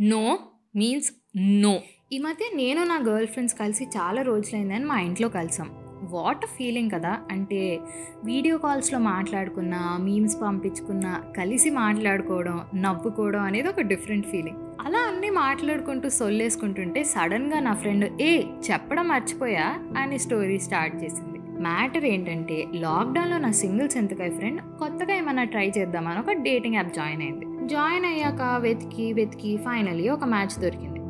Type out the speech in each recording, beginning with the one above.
No means no ఈ మధ్య నేను నా గర్ల్ ఫ్రెండ్స్ కలిసి చాలా రోజులైందని మా ఇంట్లో కలిసాం. వాట్ ఫీలింగ్ కదా! అంటే వీడియో కాల్స్లో మాట్లాడుకున్నా మీమ్స్ పంపించుకున్నా కలిసి మాట్లాడుకోవడం నవ్వుకోవడం అనేది ఒక డిఫరెంట్ ఫీలింగ్ అలా అన్నీ మాట్లాడుకుంటూ సొల్లేసుకుంటుంటే సడన్గా నా ఫ్రెండ్ ఏ చెప్పడం మర్చిపోయా? అని స్టోరీ స్టార్ట్ చేసింది. మ్యాటర్ ఏంటంటే లాక్డౌన్లో నా సింగిల్స్ ఎంతకాయ ఫ్రెండ్ కొత్తగా ఏమైనా ట్రై చేద్దామని ఒక డేటింగ్ యాప్ జాయిన్ అయింది. జాయిన్ అయ్యాక వెతికి వెతికి ఫైనలీ ఒక మ్యాచ్ దొరికింది.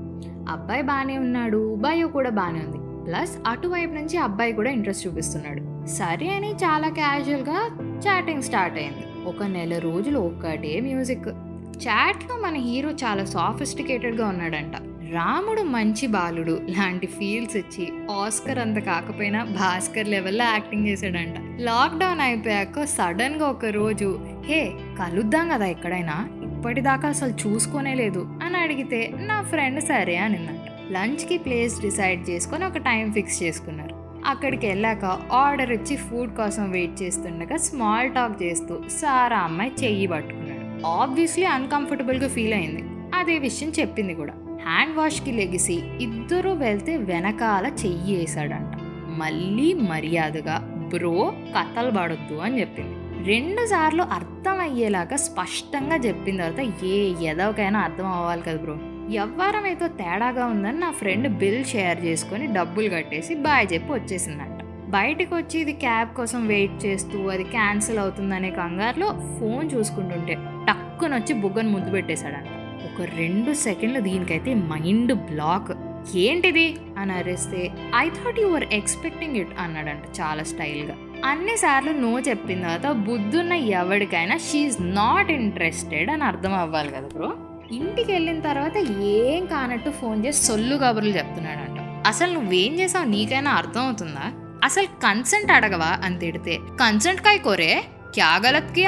అబ్బాయి బాగానే ఉన్నాడు బయో కూడా బాగానే ఉంది. ప్లస్ అటువైపు నుంచి అబ్బాయి కూడా ఇంట్రెస్ట్ చూపిస్తున్నాడు. సరే అని చాలా క్యాజువల్గా చాటింగ్ స్టార్ట్ అయింది. ఒక నెల రోజులు ఒక్కటే మ్యూజిక్ చాట్లో మన హీరో చాలా సాఫిస్టికేటెడ్గా ఉన్నాడంట. రాముడు మంచి బాలుడు. లాంటి ఫీల్స్ ఇచ్చి ఆస్కర్ అంత కాకపోయినా భాస్కర్ లెవెల్లో యాక్టింగ్ చేశాడంట. లాక్డౌన్ అయిపోయాక సడన్గా ఒక రోజు హే కలుద్దాం కదా ఎక్కడైనా? ఇప్పటిదాకా అసలు చూసుకోనే లేదు అని అడిగితే నా ఫ్రెండ్ సరే అనిందంట. లంచ్కి ప్లేస్ డిసైడ్ చేసుకొని ఒక టైం ఫిక్స్ చేసుకున్నారు. అక్కడికి వెళ్ళాక ఆర్డర్ ఇచ్చి ఫుడ్ కోసం వెయిట్ చేస్తుండగా స్మాల్ టాక్ చేస్తూ సారా అమ్మాయి చెయ్యి పట్టుకున్నాడు. ఆబ్వియస్లీ అన్కంఫర్టబుల్గా ఫీల్ అయింది. అదే విషయం చెప్పింది కూడా. హ్యాండ్ వాష్కి లెగిసి ఇద్దరూ వెళ్తే వెనకాల చెయ్యి వేసాడంట మళ్ళీ మర్యాదగా బ్రో కథలు పడొద్దు అని చెప్పింది. రెండుసార్లు అర్థమయ్యేలాగా స్పష్టంగా చెప్పిన తర్వాత ఏ ఎదవకైనా అర్థం అవ్వాలి కదా బ్రో. ఎవ్వరం ఏదో తేడాగా ఉందని నా ఫ్రెండ్ బిల్ షేర్ చేసుకొని డబ్బులు కట్టేసి బాయ్ చెప్పి వచ్చేసిందంట. బయటకు వచ్చి ఇది క్యాబ్ కోసం వెయిట్ చేస్తూ అది క్యాన్సిల్ అవుతుందనే కంగారులో ఫోన్ చూసుకుంటుంటే టక్కునొచ్చి బుగ్గను ముద్దు పెట్టేశాడంట. ఒక రెండు సెకండ్లు దీనికైతే మైండ్ బ్లాక్. ఏంటిది? అని అరిస్తే I thought you're expecting it అన్నాడంట చాలా స్టైల్గా. అన్నిసార్లు నో చెప్పిన తర్వాత బుద్ధున్న ఎవరికైనా షీఈ్ నాట్ ఇంట్రెస్టెడ్ అని అర్థం అవ్వాలి కదా బ్రో. ఇంటికి వెళ్ళిన తర్వాత ఏం కానట్టు ఫోన్ చేసి సొల్లు కబుర్లు చెప్తున్నాడంట. అసలు నువ్వేం చేసావు? నీకైనా అర్థం అవుతుందా? అసలు కన్సెంట్ అడగవా? అని తిడితే కన్సెంట్ కాయ కోరే? క్యా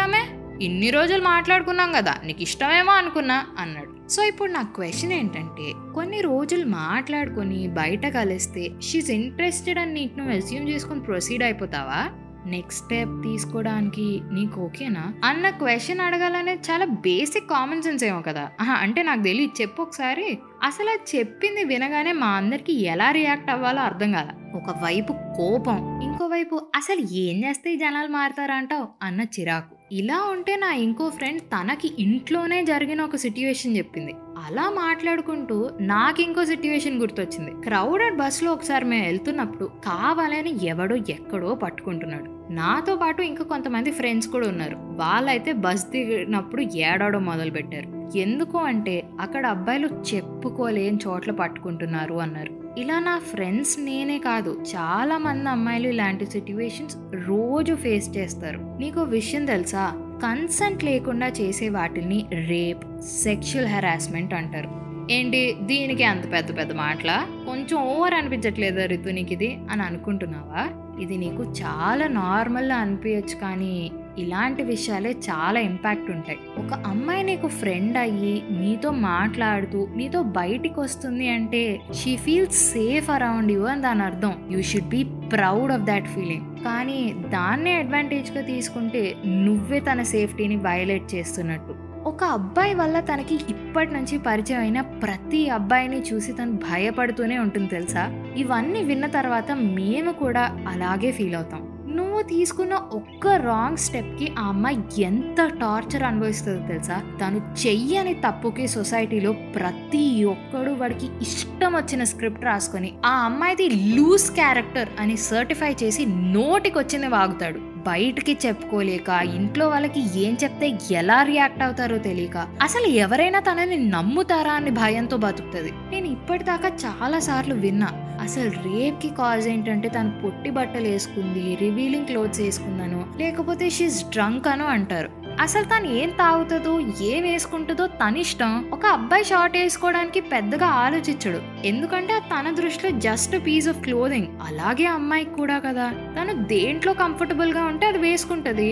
ఆమె? ఇన్ని రోజులు మాట్లాడుకున్నాం కదా నీకు ఇష్టమేమో అనుకున్నా అన్నాడు. సో ఇప్పుడు నా క్వశ్చన్ ఏంటంటే కొన్ని రోజులు మాట్లాడుకొని బయట కలిస్తే షీజ్ ఇంట్రెస్టెడ్ అని నీకు నువ్వు అస్యూమ్ చేసుకొని ప్రొసీడ్ అయిపోతావా? నెక్స్ట్ స్టెప్ తీసుకోవడానికి నీకు ఓకేనా అన్న క్వశ్చన్ అడగాలనేది చాలా బేసిక్ కామన్ సెన్స్ ఏమో కదా. ఆహా, అంటే నాకు తెలియదు చెప్పు ఒకసారి. అసలు అది చెప్పింది వినగానే మా అందరికి ఎలా రియాక్ట్ అవ్వాలో అర్థం కాల. ఒకవైపు కోపం ఇంకోవైపు అసలు ఏం చేస్తే జనాలు మారుతారంటావు? అన్న చిరాకు. ఇలా ఉంటే నా ఇంకో ఫ్రెండ్ తనకి ఇంట్లోనే జరిగిన ఒక సిట్యువేషన్ చెప్పింది. అలా మాట్లాడుకుంటూ నాకు ఇంకో సిట్యువేషన్ గుర్తొచ్చింది. క్రౌడెడ్ బస్సులో ఒకసారి మేము వెళ్తున్నప్పుడు కావాలని ఎవడో ఎక్కడో పట్టుకుంటున్నాడు. నాతో పాటు ఇంకా కొంతమంది ఫ్రెండ్స్ కూడా ఉన్నారు. వాళ్ళైతే బస్ దిగినప్పుడు ఏడాడో మొదలు పెట్టారు ఎందుకు అంటే అక్కడ అబ్బాయిలు చెప్పుకోలేని చోట్ల పట్టుకుంటున్నారు అన్నారు. ఇలా నా ఫ్రెండ్స్ నేనే కాదు చాలా మంది అమ్మాయిలు ఇలాంటి సిట్యువేషన్స్ రోజు ఫేస్ చేస్తారు. నీకు విషయం తెలుసా? కన్సెంట్ లేకుండా చేసే వాటిని రేప్ సెక్షువల్ హెరాస్మెంట్ అంటారు. ఏంటి? దీనికి అంత పెద్ద పెద్ద మాటల? కొంచెం ఓవర్ అనిపించట్లేదా రితు నీకు ఇది అని అనుకుంటున్నావా? ఇది నీకు చాలా నార్మల్గా అనిపించచ్చు కానీ ఇలాంటి విషయాలే చాలా ఇంపాక్ట్ ఉంటాయి. ఒక అమ్మాయి నీకు ఫ్రెండ్ అయ్యి నీతో మాట్లాడుతూ నీతో బయటికి వస్తుంది అంటే she feels safe around you అని దాని అర్థం. You should be proud of that feeling కానీ దాన్నే అడ్వాంటేజ్గా తీసుకుంటే నువ్వే తన సేఫ్టీని వైలేట్ చేస్తున్నట్టు. ఒక అబ్బాయి వల్ల తనకి ఇప్పటి నుంచి పరిచయం అయిన ప్రతి అబ్బాయిని చూసి తను భయపడుతూనే ఉంటుంది తెలుసా? ఇవన్నీ విన్న తర్వాత మేము కూడా అలాగే ఫీల్ అవుతాం. నువ్వు తీసుకున్న ఒక్క రాంగ్ స్టెప్కి ఆ అమ్మాయి ఎంత టార్చర్ అనుభవిస్తుందో తెలుసా? తను చెయ్యని తప్పుకి సొసైటీలో ప్రతి ఒక్కడు వాడికి ఇష్టం వచ్చిన స్క్రిప్ట్ రాసుకొని ఆ అమ్మాయిది లూజ్ క్యారెక్టర్ అని సర్టిఫై చేసి నోటికొచ్చింది వాగుతాడు. బయటికి చెప్పుకోలేక ఇంట్లో వాళ్ళకి ఏం చెప్తే ఎలా రియాక్ట్ అవుతారో తెలియక అసలు ఎవరైనా తనని నమ్ముతారా అని భయంతో బతుకుతుంది. నేను ఇప్పటిదాకా చాలా సార్లు విన్నా అసలు రేప్కి కాజ్ ఏంటంటే తను పొట్టి బట్టలు వేసుకుంది రివీలింగ్ క్లోత్స్ వేసుకుందనో లేకపోతే షీస్ డ్రంక్ అనో అంటారు. అసలు తను ఏం తాగుతుందో ఏం వేసుకుంటుందో తనిష్టం ఒక అబ్బాయి షార్ట్ వేసుకోవడానికి పెద్దగా ఆలోచించడు. ఎందుకంటే అది తన దృష్టిలో జస్ట్ పీస్ ఆఫ్ క్లోదింగ్ అలాగే అమ్మాయికి కూడా కదా. తను దేంట్లో కంఫర్టబుల్గా ఉంటే అది వేసుకుంటది.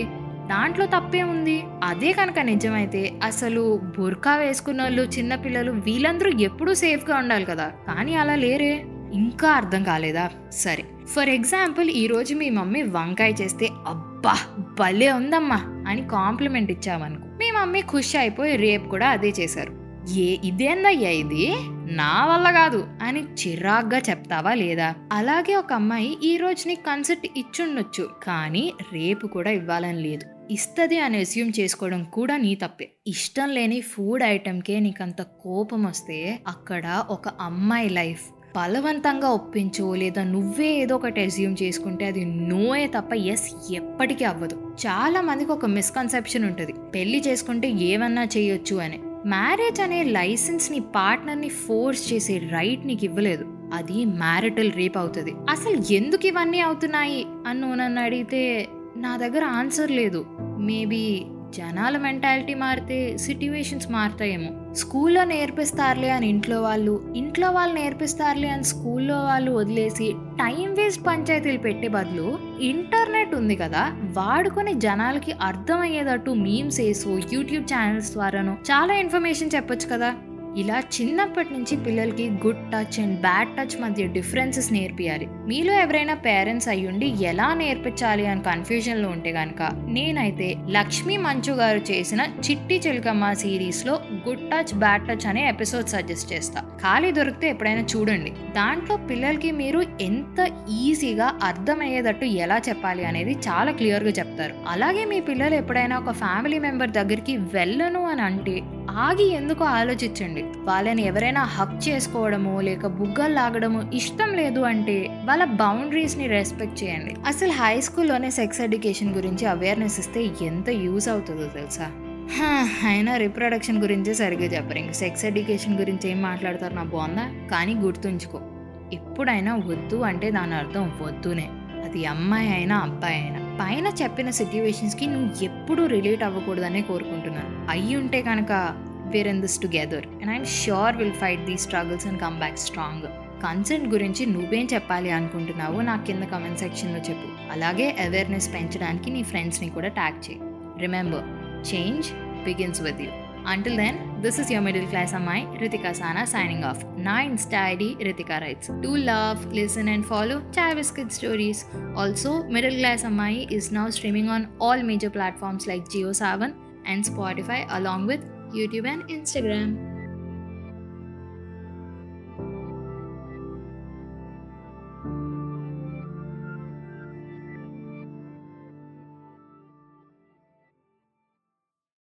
దాంట్లో తప్పే ఉంది. అదే కనుక నిజమైతే అసలు బుర్కా వేసుకున్న వాళ్ళు చిన్నపిల్లలు వీళ్ళందరూ ఎప్పుడూ సేఫ్గా ఉండాలి కదా. కానీ అలా లేరే. ఇంకా అర్థం కాలేదా? సరే. ఫర్ ఎగ్జాంపుల్ ఈరోజు మీ మమ్మీ వంకాయ చేస్తే అబ్బా భలే ఉందమ్మా అని కాంప్లిమెంట్ ఇచ్చామనుకో మీ మమ్మీ ఖుషి అయిపోయి రేపు కూడా అదే చేశారు. ఏ ఇదేందయ్యా ఇది? నా వల్ల కాదు అని చిరాగ్గా చెప్తావా లేదా? అలాగే ఒక అమ్మాయి ఈ రోజు నీకు కన్సర్ట్ ఇచ్చుండొచ్చు కానీ రేపు కూడా ఇవ్వాలని లేదు. ఇస్తుంది అని అస్యూమ్ చేసుకోవడం కూడా నీ తప్పే. ఇష్టం లేని ఫుడ్ ఐటెంకే నీకంత కోపం వస్తే అక్కడ ఒక అమ్మాయి లైఫ్ బలవంతంగా ఒప్పించో లేదా నువ్వే ఏదో ఒకటి అజ్యూమ్ చేసుకుంటే అది నోయే తప్ప ఎస్ ఎప్పటికీ అవ్వదు. చాలా మందికి ఒక మిస్కన్సెప్షన్ ఉంటుంది. పెళ్ళి చేసుకుంటే ఏమన్నా చేయొచ్చు అని. మ్యారేజ్ అనే లైసెన్స్ని పార్ట్నర్ని ఫోర్స్ చేసే రైట్ నీకు ఇవ్వలేదు. అది మ్యారిటల్ రేప్ అవుతుంది. అసలు ఎందుకు ఇవన్నీ అవుతున్నాయి? అని నన్ను అడిగితే నా దగ్గర ఆన్సర్ లేదు. మేబీ జనాల మెంటాలిటీ మారితే సిట్యువేషన్స్ మారుతాయేమో. స్కూల్లో నేర్పిస్తారులే అని ఇంట్లో వాళ్ళు ఇంట్లో వాళ్ళు నేర్పిస్తారులే అని స్కూల్లో వాళ్ళు వదిలేసి టైం వేస్ట్ పంచాయతీలు పెట్టే బదులు ఇంటర్నెట్ ఉంది కదా వాడుకొని జనాలకి అర్థమయ్యేటట్టు మీమ్స్ వేసు యూట్యూబ్ ఛానల్స్ ద్వారాను చాలా ఇన్ఫర్మేషన్ చెప్పొచ్చు కదా. ఇలా చిన్నప్పటి నుంచి పిల్లలకి good touch and bad touch మధ్య డిఫరెన్సెస్ నేర్పియాలి. మీలో ఎవరైనా పేరెంట్స్ అయ్యుండి ఎలా నేర్పించాలి అని కన్ఫ్యూజన్లో ఉంటే కనుక నేనైతే లక్ష్మీ మంచు గారు చేసిన చిట్టి చిలకమ్మ సిరీస్లో గుడ్ టచ్ బ్యాడ్ టచ్ అనే ఎపిసోడ్ సజెస్ట్ చేస్తా. ఖాళీ దొరికితే ఎప్పుడైనా చూడండి. దాంట్లో పిల్లలకి మీరు ఎంత ఈజీగా అర్థమయ్యేటట్టు ఎలా చెప్పాలి అనేది చాలా క్లియర్గా చెప్తారు. అలాగే మీ పిల్లలు ఎప్పుడైనా ఒక ఫ్యామిలీ మెంబర్ దగ్గరికి వెళ్ళను అని అంటే ఆగి ఎందుకో ఆలోచించండి. వాళ్ళని ఎవరైనా హక్ చేసుకోవడము లేక బుగ్గలు లాగడము ఇష్టం లేదు అంటే వాళ్ళ బౌండరీస్ని రెస్పెక్ట్ చేయండి. అసలు హై స్కూల్లోనే సెక్స్ ఎడ్యుకేషన్ గురించి అవేర్నెస్ ఇస్తే ఎంత యూజ్ అవుతుందో తెలుసా? అయినా రిప్రొడక్షన్ గురించే సరిగ్గా చెప్పరు. ఇంక సెక్స్ ఎడ్యుకేషన్ గురించి ఏం మాట్లాడతారు నా బాగుందా కానీ గుర్తుంచుకో. ఎప్పుడైనా వద్దు అంటే దాని అర్థం వద్దునే. అది అమ్మాయి అయినా అబ్బాయి అయినా. పైన చెప్పిన సిట్యువేషన్స్కి నువ్వు ఎప్పుడూ రిలేట్ అవ్వకూడదనే కోరుకుంటున్నాను అయ్యి ఉంటే కనుక we're in this together and I'm sure will fight the struggles and come back strong consent గురించి నువ్వేం చెప్పాలి అనుకుంటున్నావో నా కింద కమెంట్ సెక్షన్లో చెప్పు. అలాగే అవేర్నెస్ పెంచడానికి నీ ఫ్రెండ్స్ని కూడా ట్యాగ్ చేయి. Remember change begins with you Until then, this is your middle class Amai, Ritika Sana signing off. Na Insta Ritika writes. Do love, listen and follow Chai Biscuit Stories. Also, Middle Class Amai is now streaming on all major platforms like Geo Savan and Spotify along with YouTube and Instagram.